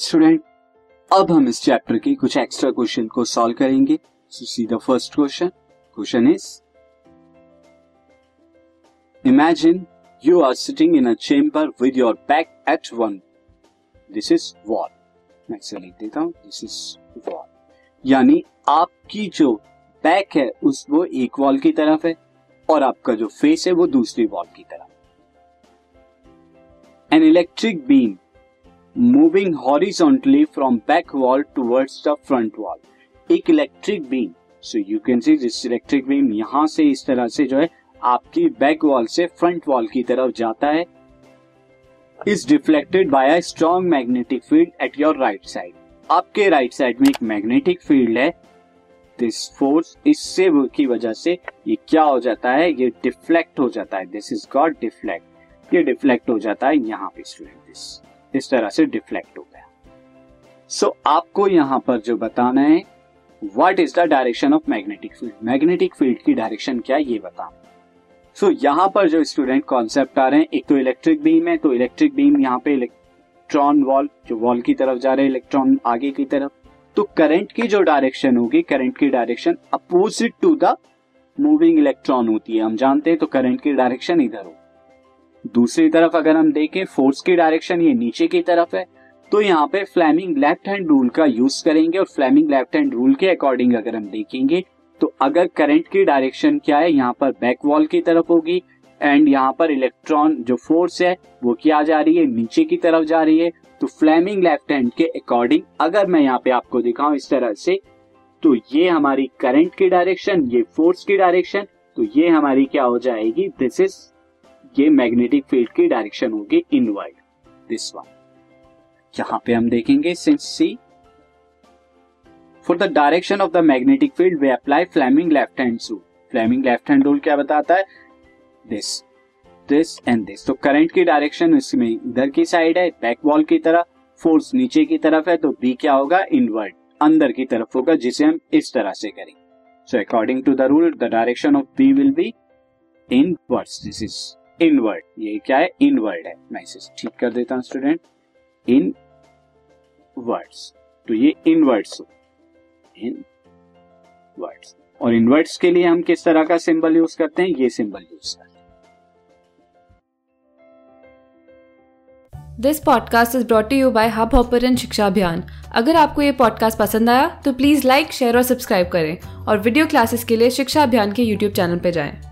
Student अब हम इस चैप्टर के कुछ एक्स्ट्रा क्वेश्चन को सॉल्व करेंगे। So see the first question question is imagine you are sitting in a chamber with your back at one this is wall मैं इसे लिख देता हूँ। दिस इज़ वॉल यानी आपकी जो बैक है, उस वो एक वॉल की तरफ़ है और आपका जो फेस है, वो दूसरी वॉल की तरफ़ an electric beam moving horizontally from back wall towards the front wall एक electric beam so you can see this electric beam यहाँ से इस तरह से जो है आपकी बैक वॉल से फ्रंट वॉल की तरफ़ जाता है। Is deflected by a strong magnetic field at your right side आपके राइट right साइड में एक मैग्नेटिक फ़ील्ड है। दिस फोर्स इससे की वजह से ये क्या हो जाता है? ये डिफ्लेक्ट हो जाता है। दिस इज़ गॉट डिफ्लेक्ट ये डिफ्लेक्ट हो जाता है यहाँ पे स्टूडेंट दिस इस तरह से डिफ्लेक्ट हो गया। सो so, आपको यहाँ पर जो बताना है what is the direction of magnetic field magnetic field की डायरेक्शन क्या ये बताना। सो so, यहाँ पर जो स्टूडेंट कॉन्सेप्ट आ रहे हैं एक तो इलेक्ट्रिक बीम है तो इलेक्ट्रिक बीम यहाँ पे इलेक्ट्रॉन वॉल जो वॉल की तरफ़ जा रहे हैं इलेक्ट्रॉन आगे की तरफ़। तो करंट की जो डायरेक्शन होगी करंट की direction opposite to the moving electron होती है। हम जानते हैं तो करंट की डायरेक्शन इधर होगी। दूसरी तरफ़ अगर हम देखें फोर्स की डायरेक्शन ये नीचे की तरफ़ है तो यहाँ पे फ्लैमिंग लेफ़्ट हैंड रूल का यूज़ करेंगे और फ्लैमिंग लेफ़्ट हैंड रूल के अकॉर्डिंग अगर हम देखेंगे तो अगर करंट की डायरेक्शन क्या है, यहाँ पर बैक वॉल की तरफ़ होगी एंड यहाँ पर इलेक्ट्रॉन जो फोर्स है, वो क्या जा रही है, नीचे की तरफ़ जा रही है तो फ्लैमिंग लेफ़्ट हैंड के अकॉर्डिंग अगर मैं यहाँ पे आपको दिखाऊँ इस तरह से तो ये हमारी करंट की डायरेक्शन ये फोर्स की डायरेक्शन तो ये हमारी क्या हो जाएगी दिस इज़ ये मैग्नेटिक फ़ील्ड की डायरेक्शन होगी इनवर्ड दिस वन यहाँ पे हम देखेंगे since see for the direction of the magnetic field we apply Fleming left hand rule Fleming left hand rule क्या बताता है? दिस दिस एंड दिस तो करंट की डायरेक्शन इसमें इधर की साइड है बैक वॉल की तरफ़ फोर्स नीचे की तरफ़ है तो बी क्या होगा? इनवर्ड अंदर की तरफ़ होगा, जिसे हम इस तरह से करेंगे. So according to the rule the direction of B will be inwards this is inward, ये क्या है? इनवर्ड है। मैं इसे ठीक कर देता हूँ स्टूडेंट इन वर्ड्स तो ये इनवर्ड्स इन वर्ड्स और इनवर्ड्स के लिए हम किस तरह का सिंबल यूज़ करते हैं? ये सिंबल यूज़ करते हैं। This podcast is brought you by Hubhopper शिक्षा अभियान अगर आपको ये पॉडकास्ट पसंद आया तो प्लीज़ लाइक शेयर और सब्सक्राइब करें। और वीडियो क्लासेस के लिए शिक्षा अभियान के यूट्यूब चैनल पर जाएँ।